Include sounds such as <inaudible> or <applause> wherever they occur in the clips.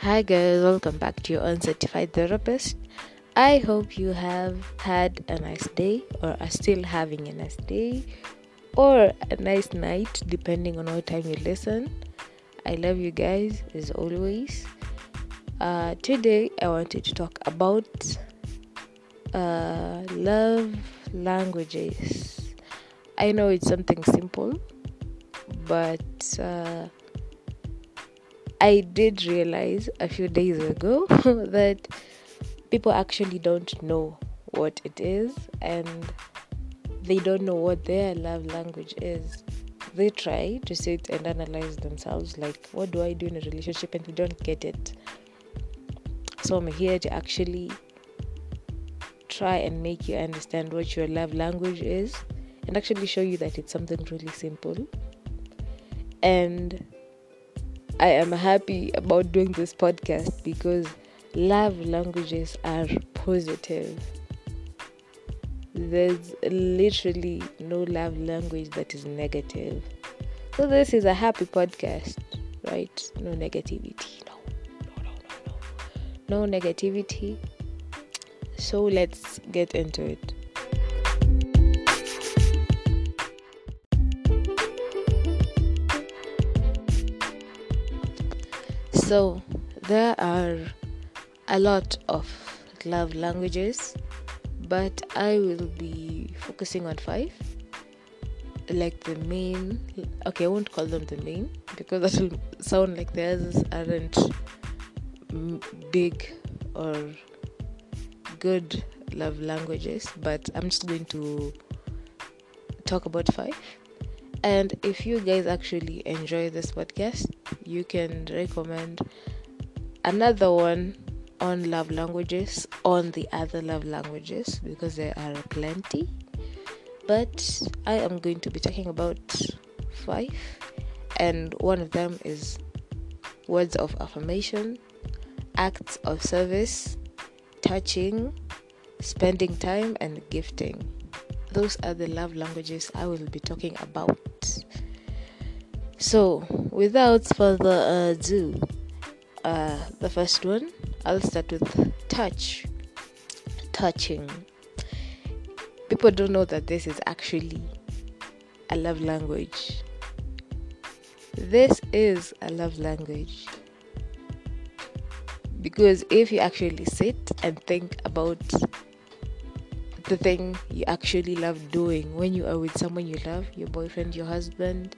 Hi, guys, welcome back to your uncertified therapist. I hope you have had a nice day or are still having a nice day or a nice night, depending on what time you listen. I love you guys as always. Uh, today, I wanted to talk about uh, love languages. I know it's something simple, but uh, I did realize a few days ago <laughs> that people actually don't know what it is and they don't know what their love language is. They try to sit and analyze themselves like, what do I do in a relationship? And they don't get it. So I'm here to actually try and make you understand what your love language is and actually show you that it's something really simple. And I am happy about doing this podcast because love languages are positive. There's literally no love language that is negative. So, this is a happy podcast, right? No negativity. No, no, no, no, no. No negativity. So, let's get into it. So, there are a lot of love languages, but I will be focusing on five. Like the main, okay, I won't call them the main because that will sound like the others aren't big or good love languages, but I'm just going to talk about five. And if you guys actually enjoy this podcast, you can recommend another one on love languages on the other love languages because there are plenty. But I am going to be talking about five, and one of them is words of affirmation, acts of service, touching, spending time, and gifting. Those are the love languages I will be talking about. So, without further ado, uh, the first one, I'll start with touch. Touching. People don't know that this is actually a love language. This is a love language. Because if you actually sit and think about the thing you actually love doing when you are with someone you love, your boyfriend, your husband,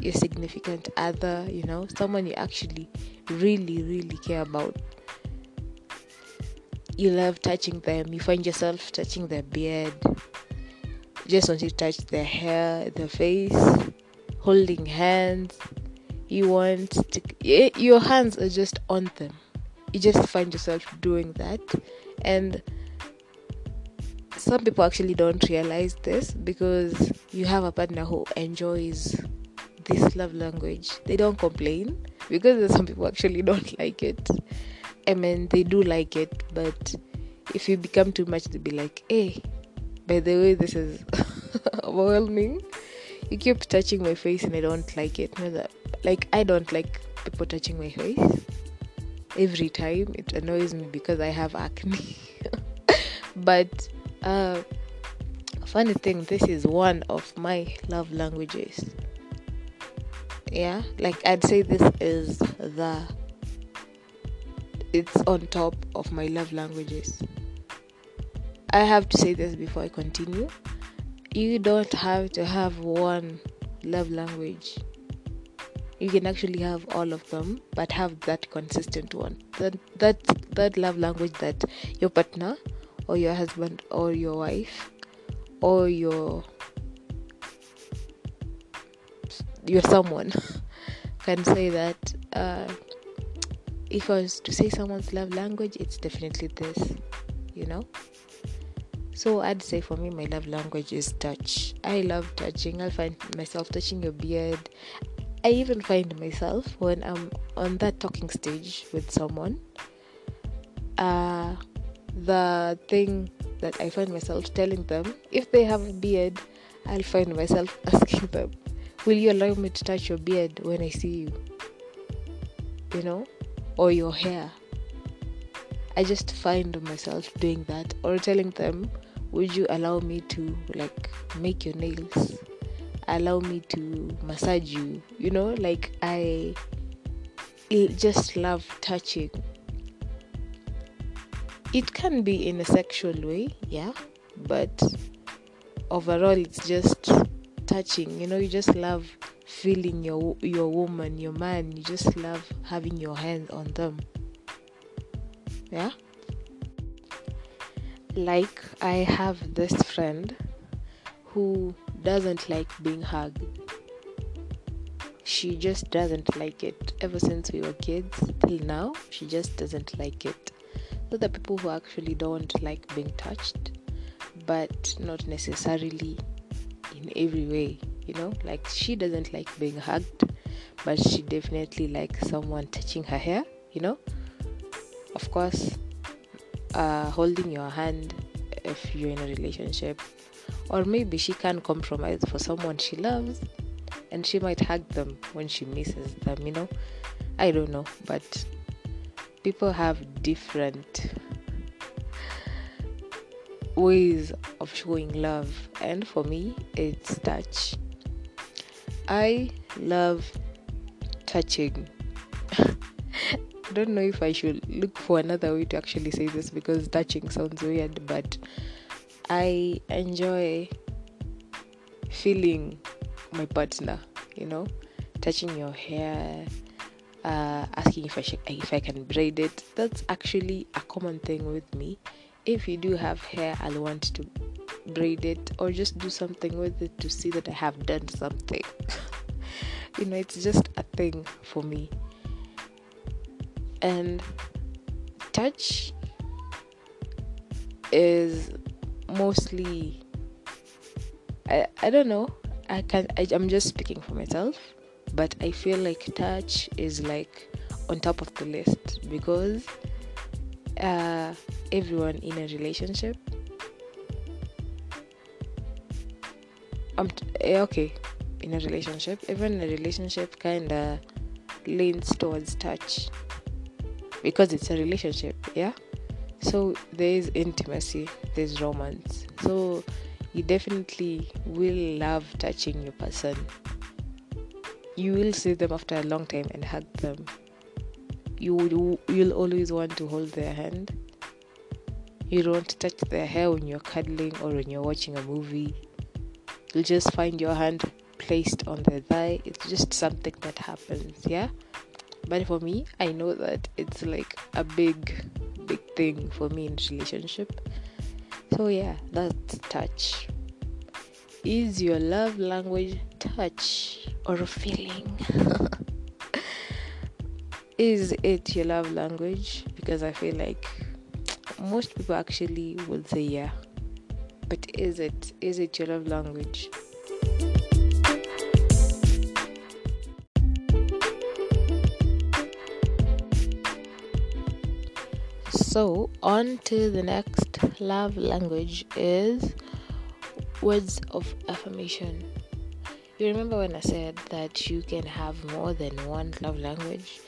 your significant other, you know, someone you actually really, really care about. You love touching them, you find yourself touching their beard, just want to touch their hair, their face, holding hands. You want to, your hands are just on them. You just find yourself doing that, and some people actually don't realize this because you have a partner who enjoys this love language. They don't complain because some people actually <laughs> don't like it. I mean, they do like it, but if you become too much, they'll be like, hey, by the way, this is <laughs> overwhelming. You keep touching my face and I don't like it. Like, I don't like people touching my face. Every time it annoys me because I have acne. <laughs> but uh, funny thing, this is one of my love languages. Yeah like i'd say this is the it's on top of my love languages. I have to say this before i continue. You don't have to have one love language. You can actually have all of them but have that consistent one. That that that love language that your partner or your husband or your wife or your you're someone can say that uh, if I was to say someone's love language, it's definitely this, you know. So I'd say for me, my love language is touch. I love touching. I find myself touching your beard. I even find myself when I'm on that talking stage with someone. Uh, the thing that I find myself telling them, if they have a beard, I'll find myself <laughs> asking them, Will you allow me to touch your beard when I see you? You know? or your hair. I just find myself doing that or telling them, Would you allow me to like make your nails? Allow me to massage you? You know, like I just love touching. It can be in a sexual way, yeah, but overall, it's just touching. You know, you just love feeling your your woman, your man. You just love having your hands on them. Yeah. Like I have this friend who doesn't like being hugged. She just doesn't like it. Ever since we were kids till now, she just doesn't like it. The people who actually don't like being touched, but not necessarily in every way, you know, like she doesn't like being hugged, but she definitely likes someone touching her hair, you know. Of course, uh, holding your hand if you're in a relationship, or maybe she can compromise for someone she loves and she might hug them when she misses them, you know. I don't know, but people have different ways of showing love, and for me, it's touch. I love touching. <laughs> I don't know if I should look for another way to actually say this because touching sounds weird, but I enjoy feeling my partner, you know, touching your hair, uh, asking if I should, if I can braid it. That's actually a common thing with me if you do have hair, I'll want to braid it or just do something with it to see that I have done something. <laughs> you know, it's just a thing for me. And touch is mostly I, I don't know. I can I, I'm just speaking for myself, but I feel like touch is like on top of the list because uh, everyone in a relationship um okay in a relationship even in a relationship kind of leans towards touch because it's a relationship yeah? So there is intimacy there's romance. So you definitely will love touching your person you will see them after a long time and hug them. You will you'll always want to hold their hand. You don't touch their hair when you're cuddling or when you're watching a movie. You'll just find your hand placed on their thigh. It's just something that happens yeah? But for me i know that it's like a big big thing for me in relationship. So yeah that's touch. Is your love language touch or a feeling <laughs> is it your love language? Because I feel like most people actually would say yeah. But is it is it your love language? So, on to the next love language is words of affirmation. You remember when I said that you can have more than one love language?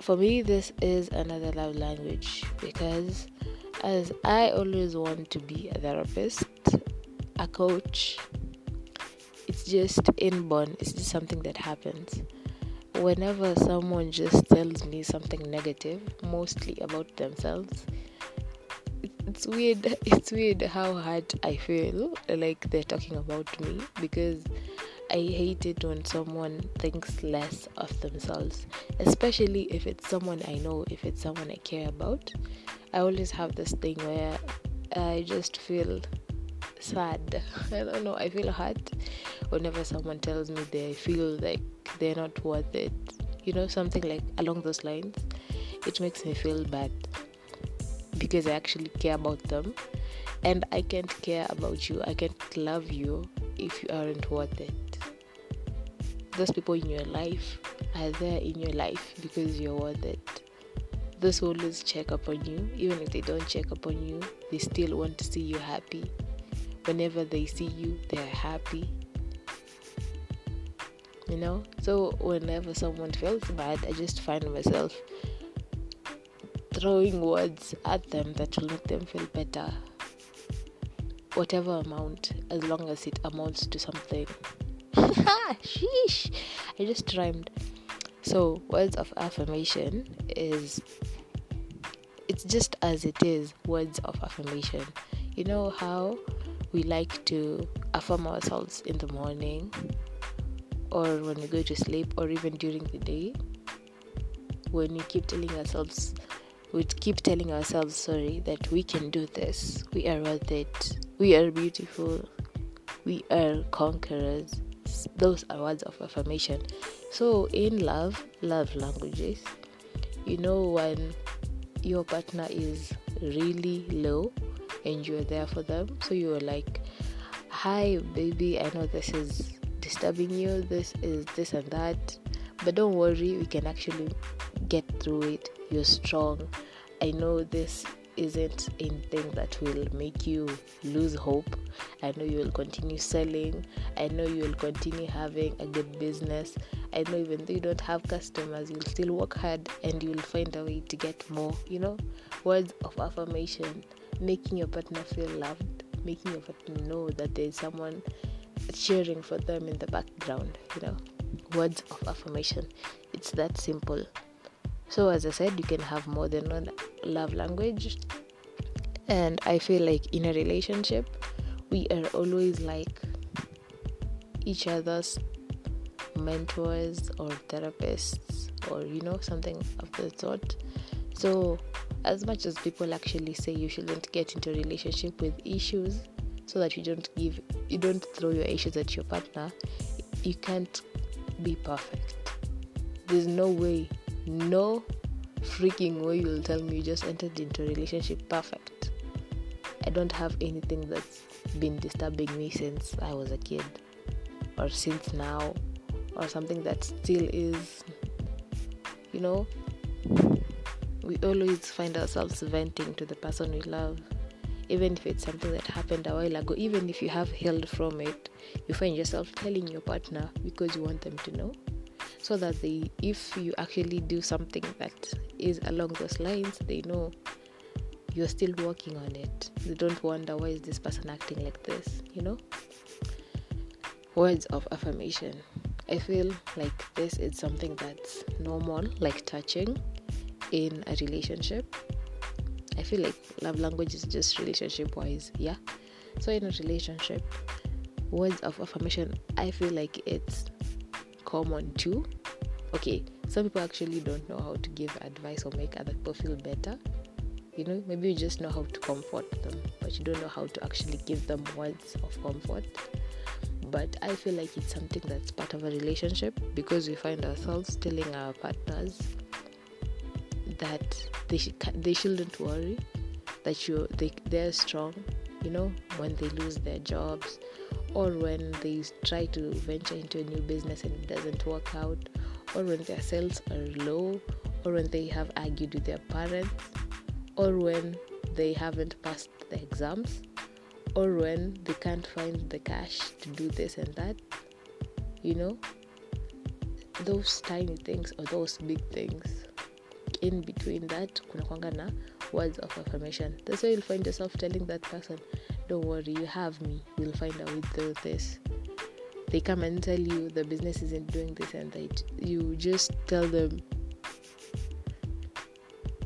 for me, this is another love language because as I always want to be a therapist, a coach, it's just inborn, it's just something that happens. Whenever someone just tells me something negative, mostly about themselves, it's weird. <laughs> It's weird how hard I feel like they're talking about me because I hate it when someone thinks less of themselves, especially if it's someone I know, if it's someone I care about. I always have this thing where I just feel sad. <laughs> I don't know, I feel hurt whenever someone tells me they feel like they're not worth it. You know, something like along those lines. It makes me feel bad because I actually care about them and I can't care about you. I can't love you if you aren't worth it those people in your life are there in your life because you're worth it. Those who always check up on you, even if they don't check up on you, they still want to see you happy. Whenever they see you, they're happy. You know? So whenever someone feels bad, I just find myself throwing words at them that will make them feel better. Whatever amount, as long as it amounts to something. <laughs> Sheesh! I just rhymed. So, words of affirmation is it's just as it is words of affirmation. You know how we like to affirm ourselves in the morning or when we go to sleep or even during the day when we keep telling ourselves we keep telling ourselves sorry that we can do this we are worth it we are beautiful we are conquerors those are words of affirmation. So in love love languages you know when your partner is really low and you're there for them so you're like hi baby i know this is disturbing you this is this and that but don't worry we can actually get through it. You're strong. I know this isn't anything that will make you lose hope i know you will continue selling i know you will continue having a good business i know even though you don't have customers you'll still work hard and you'll find a way to get more you know words of affirmation making your partner feel loved making your partner know that there's someone cheering for them in the background, you know. Words of affirmation. It's that simple. So, as I said, you can have more than one love language. And I feel like in a relationship, we are always like each other's mentors or therapists or, you know, something of the sort. So, as much as people actually say you shouldn't get into a relationship with issues, so that you don't give you don't throw your issues at your partner you can't be perfect there's no way no freaking way you'll tell me you just entered into a relationship perfect i don't have anything that's been disturbing me since i was a kid or since now or something that still is you know we always find ourselves venting to the person we love even if it's something that happened a while ago, even if you have healed from it, you find yourself telling your partner because you want them to know. So that they, if you actually do something that is along those lines, they know you're still working on it. They don't wonder why is this person acting like this, you know? Words of affirmation. I feel like this is something that's normal, like touching in a relationship I feel like love language is just relationship wise, yeah. So in a relationship, words of affirmation, I feel like it's common too. Okay, some people actually don't know how to give advice or make other people feel better. You know, maybe you just know how to comfort them, but you don't know how to actually give them words of comfort. But I feel like it's something that's part of a relationship because we find ourselves telling our partners that they should they shouldn't worry that you they they're strong you know when they lose their jobs or when they try to venture into a new business and it doesn't work out. Or when their sales are low. Or when they have argued with their parents. Or when they haven't passed the exams. Or when they can't find the cash to do this and that. You know? Those tiny things or those big things in between that kuna kwanga na words of affirmation. That's why you'll find yourself telling that person don't worry you have me. We'll find a way through this. They come and tell you the business isn't doing this and that. You just tell them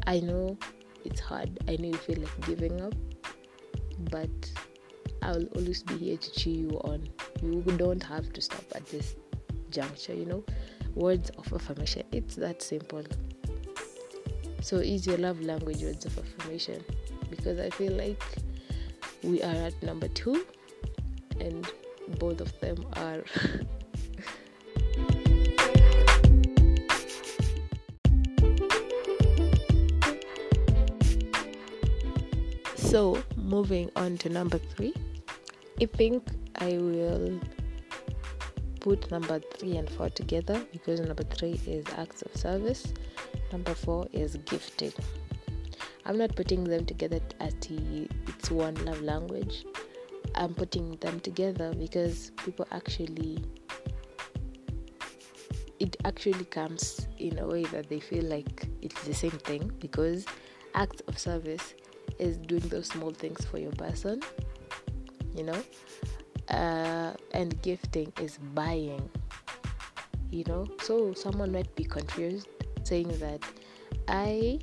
i know it's hard. I know you feel like giving up but i'll always be here to cheer you on. You don't have to stop at this juncture you know? Words of affirmation. It's that simple. So, is your love language words of affirmation? Because I feel like we are at number two, and both of them are. <laughs> so, moving on to number three, I think I will put number three and four together because number three is acts of service Number four is gifting. I'm not putting them together as it's one love language. I'm putting them together because people actually it actually comes in a way that they feel like it's the same thing because acts of service is doing those small things for your person, you know, uh, and gifting is buying, you know. So someone might be confused saying that I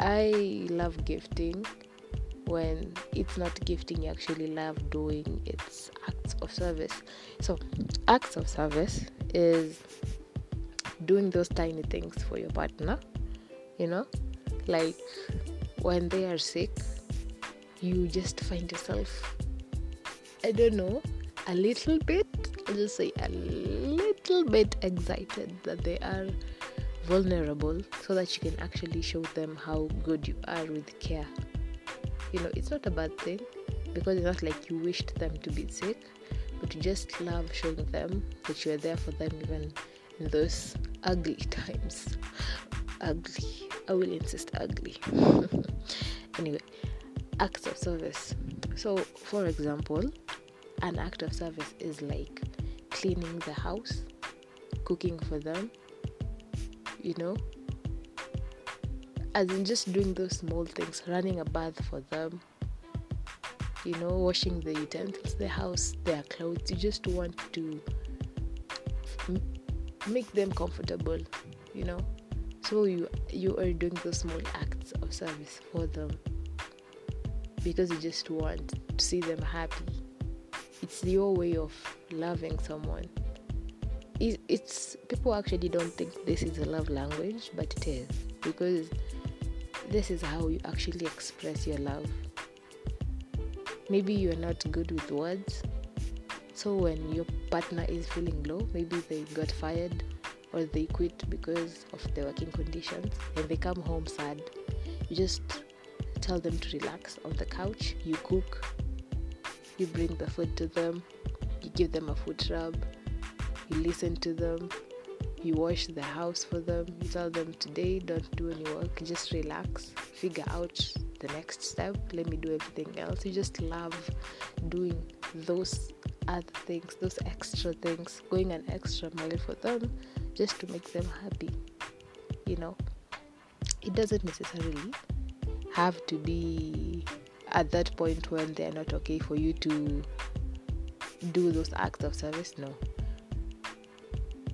I love gifting when it's not gifting you actually love doing it's acts of service. So acts of service is doing those tiny things for your partner you know? Like when they are sick you just find yourself i don't know a little bit i'll just say a little bit excited that they are vulnerable so that you can actually show them how good you are with care. You know it's not a bad thing because it's not like you wished them to be sick but you just love showing them that you are there for them even in those ugly <laughs> times. Ugly. I will insist ugly. <laughs> Anyway acts of service. So for example an act of service is like cleaning the house cooking for them you know? As in just doing those small things running a bath for them you know washing the utensils the house their clothes. You just want to make them comfortable you know? So you you are doing those small acts of service for them because you just want to see them happy. It's your way of loving someone it's people actually don't think this is a love language but it is. Because this is how you actually express your love. Maybe you're not good with words, so when your partner is feeling low, maybe they got fired or they quit because of the working conditions and they come home sad, you just tell them to relax on the couch, you cook, you bring the food to them, you give them a foot rub, you listen to them, you wash the house for them. You tell them today don't do any work. Just relax. Figure out the next step. Let me do everything else. You just love doing those other things those extra things going an extra mile for them just to make them happy you know. It doesn't necessarily have to be at that point when they're not okay for you to do those acts of service no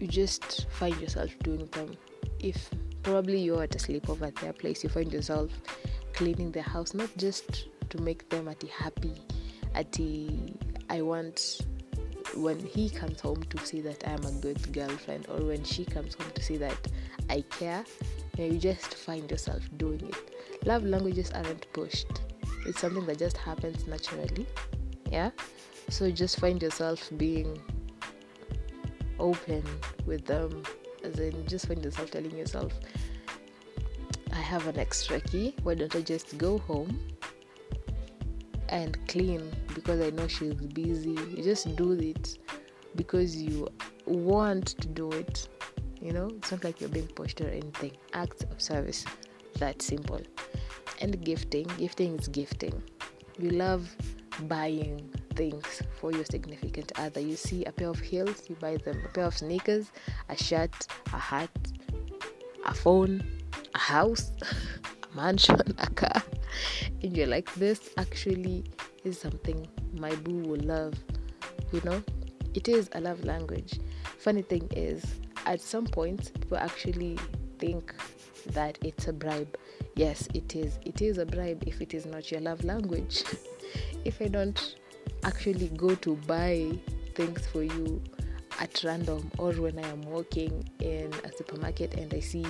you just find yourself doing them. If probably you're at a sleepover at their place, you find yourself cleaning their house, not just to make them at happy, at the I want when he comes home to see that I am a good girlfriend, or when she comes home to see that I care. You, know, you just find yourself doing it. Love languages aren't pushed; it's something that just happens naturally. Yeah, so just find yourself being open with them as in just find yourself telling yourself i have an extra key. Why don't i just go home and clean? Because i know she's busy. You just do it because you want to do it you know? It's not like you're being pushed or anything. Acts of service that simple. And gifting. Gifting is gifting. You love buying things for your significant other. You see a pair of heels, you buy them. A pair of sneakers, a shirt, a hat, a phone, a house, <laughs> a mansion, a car. And you're like, this actually is something my boo will love. You know, it is a love language. Funny thing is, at some point, people actually think that it's a bribe. Yes, it is. It is a bribe if it is not your love language. <laughs> if I don't actually go to buy things for you at random or when I am walking in a supermarket and I see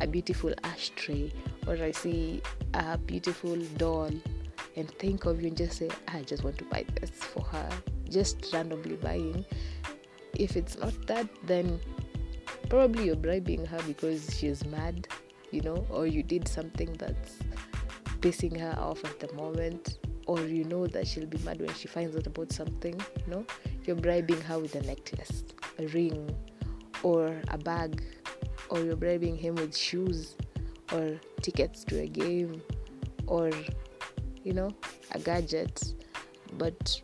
a beautiful ashtray or I see a beautiful doll and think of you and just say, I just want to buy this for her, just randomly buying. If it's not that, then probably you're bribing her because she's mad, you know, or you did something that's pissing her off at the moment or you know that she'll be mad when she finds out about something, you know, you're bribing her with a necklace, a ring, or a bag, or you're bribing him with shoes, or tickets to a game, or you know, a gadget. But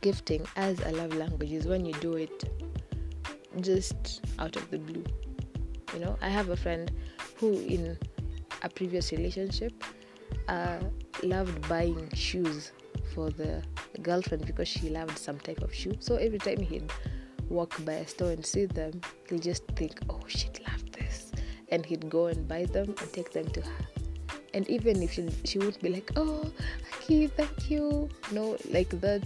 gifting as a love language is when you do it just out of the blue. You know, I have a friend who in a previous relationship uh, loved buying shoes for the girlfriend because she loved some type of shoe. So every time he'd walk by a store and see them, he'd just think, oh, she'd love this. And he'd go and buy them and take them to her. And even if she, she would be like, oh, Aki, thank you. No, like that.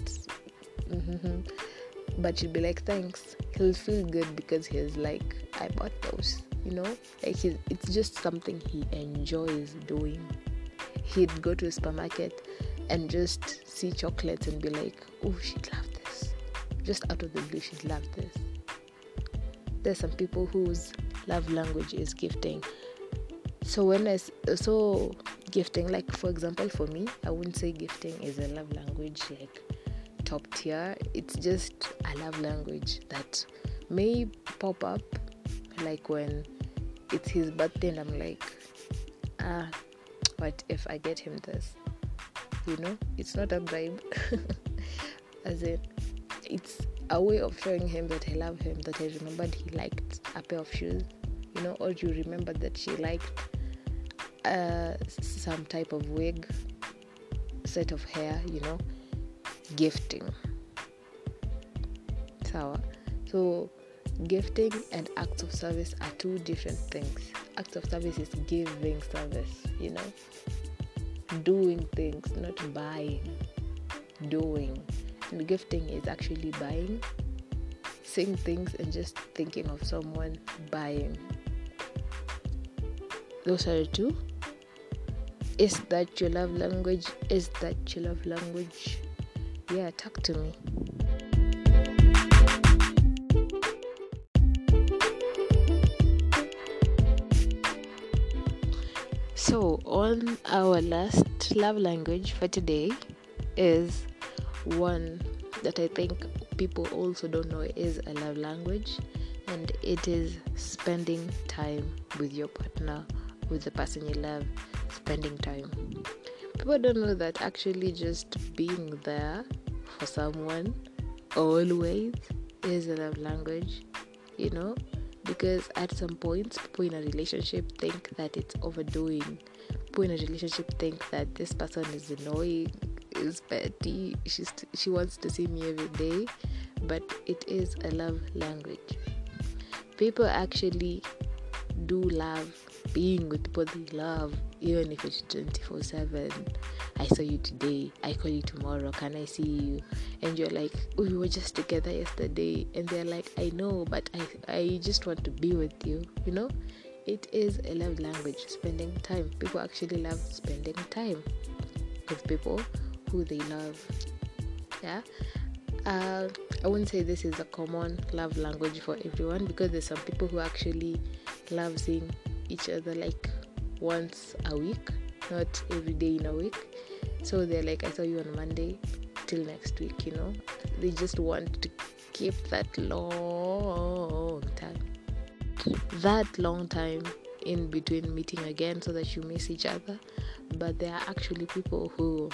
Mm-hmm. But she'd be like, thanks. He'll feel good because he's like, I bought those. You know, like it's just something he enjoys doing. He'd go to a supermarket and just see chocolates and be like, oh, she'd love this. Just out of the blue, she'd love this. There's some people whose love language is gifting. So when I so gifting, like for example, for me, I wouldn't say gifting is a love language like top tier. It's just a love language that may pop up like when it's his birthday and I'm like, ah, what if I get him this? you know it's not a bribe. <laughs> As in it's a way of showing him that I love him that I remembered he liked a pair of shoes. You know or you remember that she liked uh, some type of wig set of hair you know gifting. So gifting and acts of service are two different things acts of service is giving service you know doing things, not buying. Doing. And gifting is actually buying. Seeing things and just thinking of someone buying. Those are the two. Is that your love language? Is that your love language? Yeah, talk to me. On our last love language for today is one that I think people also don't know is a love language, and it is spending time with your partner, with the person you love, spending time. People don't know that actually just being there for someone always is a love language, you know because at some point people in a relationship think that it's overdoing. People in a relationship think that this person is annoying is petty she's she wants to see me every day but it is a love language. People actually do love being with people they love even if it's 24 7 i saw you today i call you tomorrow can i see you? And you're like oh, we were just together yesterday. And they're like i know but i i just want to be with you you know? It is a love language spending time. People actually love spending time with people who they love. Yeah? Uh, i wouldn't say this is a common love language for everyone because there's some people who actually love seeing each other like once a week, not every day in a week. So they're like, I saw you on Monday till next week, you know. They just want to keep that long time. That long time in between meeting again so that you miss each other. But there are actually people who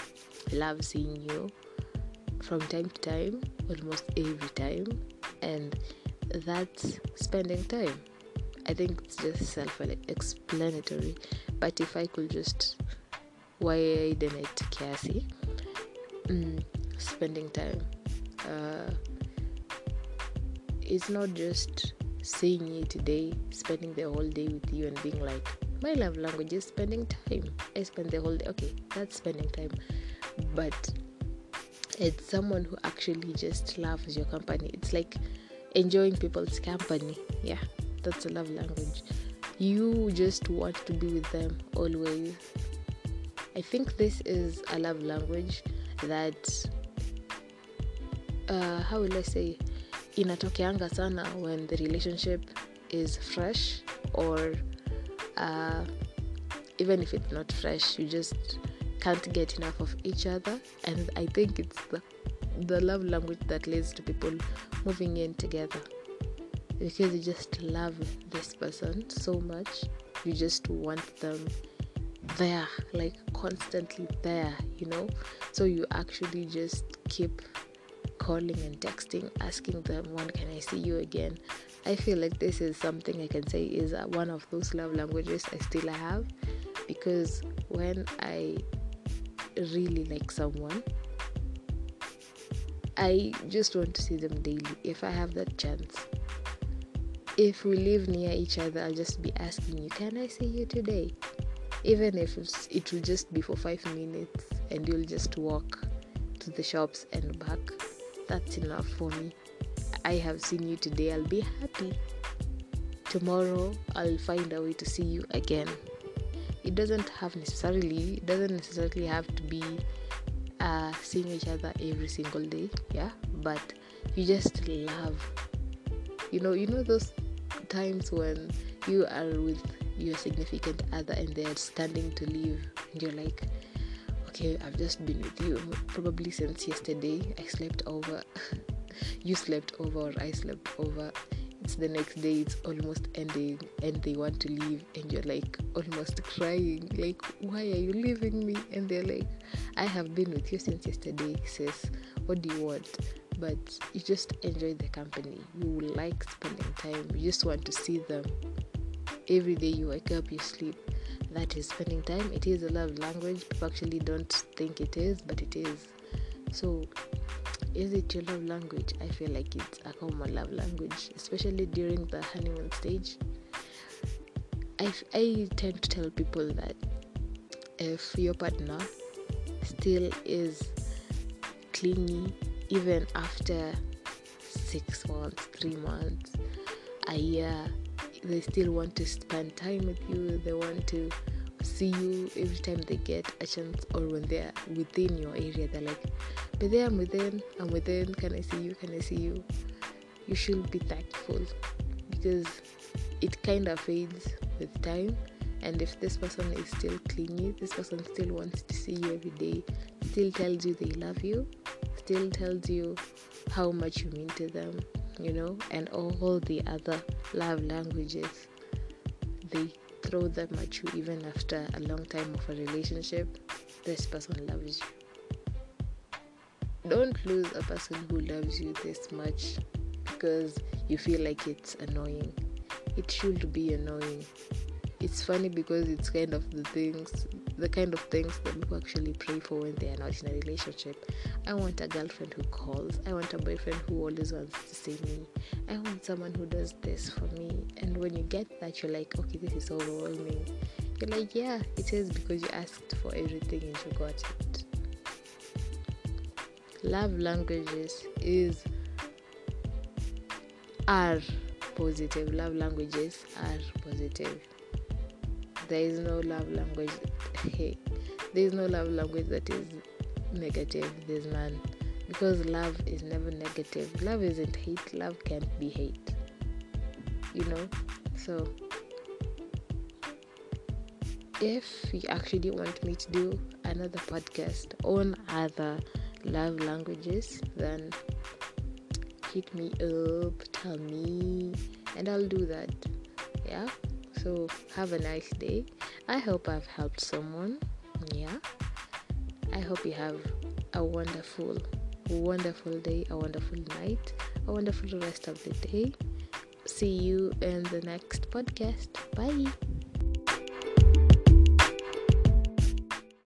love seeing you from time to time, almost every time, and that's spending time. I think it's just self explanatory. But if I could just widen it kiasi, mm, spending time. Uh, it's not just seeing you today, spending the whole day with you, and being like, my love language is spending time. I spend the whole day. Okay, that's spending time. But it's someone who actually just loves your company. It's like enjoying people's company. Yeah, that's a love language. You just want to be with them always. I think this is a love language that uh, how will I say inatokeanga sana when the relationship is fresh or uh, even if it's not fresh you just can't get enough of each other. And I think it's the, the love language that leads to people moving in together. Because you just love this person so much you just want them there like constantly there you know so you actually just keep calling and texting, asking them, when can I see you again? I feel like this is something I can say is uh, one of those love languages I still have because when I really like someone, I just want to see them daily if I have that chance. If we live near each other, I'll just be asking you, Can I see you today? Even if it will just be for five minutes and you'll just walk to the shops and back, that's enough for me. I have seen you today, I'll be happy. Tomorrow, I'll find a way to see you again. It doesn't have necessarily, it doesn't necessarily have to be uh, seeing each other every single day yeah but you just love you know you know those times when you are with your significant other and they're standing to leave. And you're like okay i've just been with you probably since yesterday. I slept over. <laughs> You slept over or i slept over. It's the next day. It's almost ending and they want to leave and you're like almost crying. Like why are you leaving me? And they're like i have been with you since yesterday sis. What do you want? But you just enjoy the company. You like spending time. You just want to see them every day you wake up you sleep that is spending time it is a love language people actually don't think it is but it is so is it your love language? I feel like it's a common love language, especially during the honeymoon stage. I, I tend to tell people that if your partner still is clingy, even after six months, three months, a year, they still want to spend time with you, they want to see you every time they get a chance or when they're within your area they're like but there i'm within i'm within can i see you can i see you? You should be thankful because it kind of fades with time. And if this person is still clingy this person still wants to see you every day still tells you they love you still tells you how much you mean to them you know and all the other love languages they throw them at you even after a long time of a relationship, this person loves you. Don't lose a person who loves you this much because you feel like it's annoying. It should be annoying. It's funny because it's kind of the things the kind of things that people actually pray for when they are not in a relationship. I want a girlfriend who calls. I want a boyfriend who always wants to see me. I want someone who does this for me. And when you get that, you're like, okay, this is overwhelming. You're like, yeah, it is because you asked for everything and you got it. Love languages is are positive. Love languages are positive there is no love language hey there is no love language that is negative there's none because love is never negative. Love isn't hate love can't be hate. You know? So if you actually want me to do another podcast on other love languages then hit me up tell me and i'll do that. Yeah so have a nice day. I hope I've helped someone. Yeah. I hope you have a wonderful, wonderful day, a wonderful night, a wonderful rest of the day. See you in the next podcast. Bye.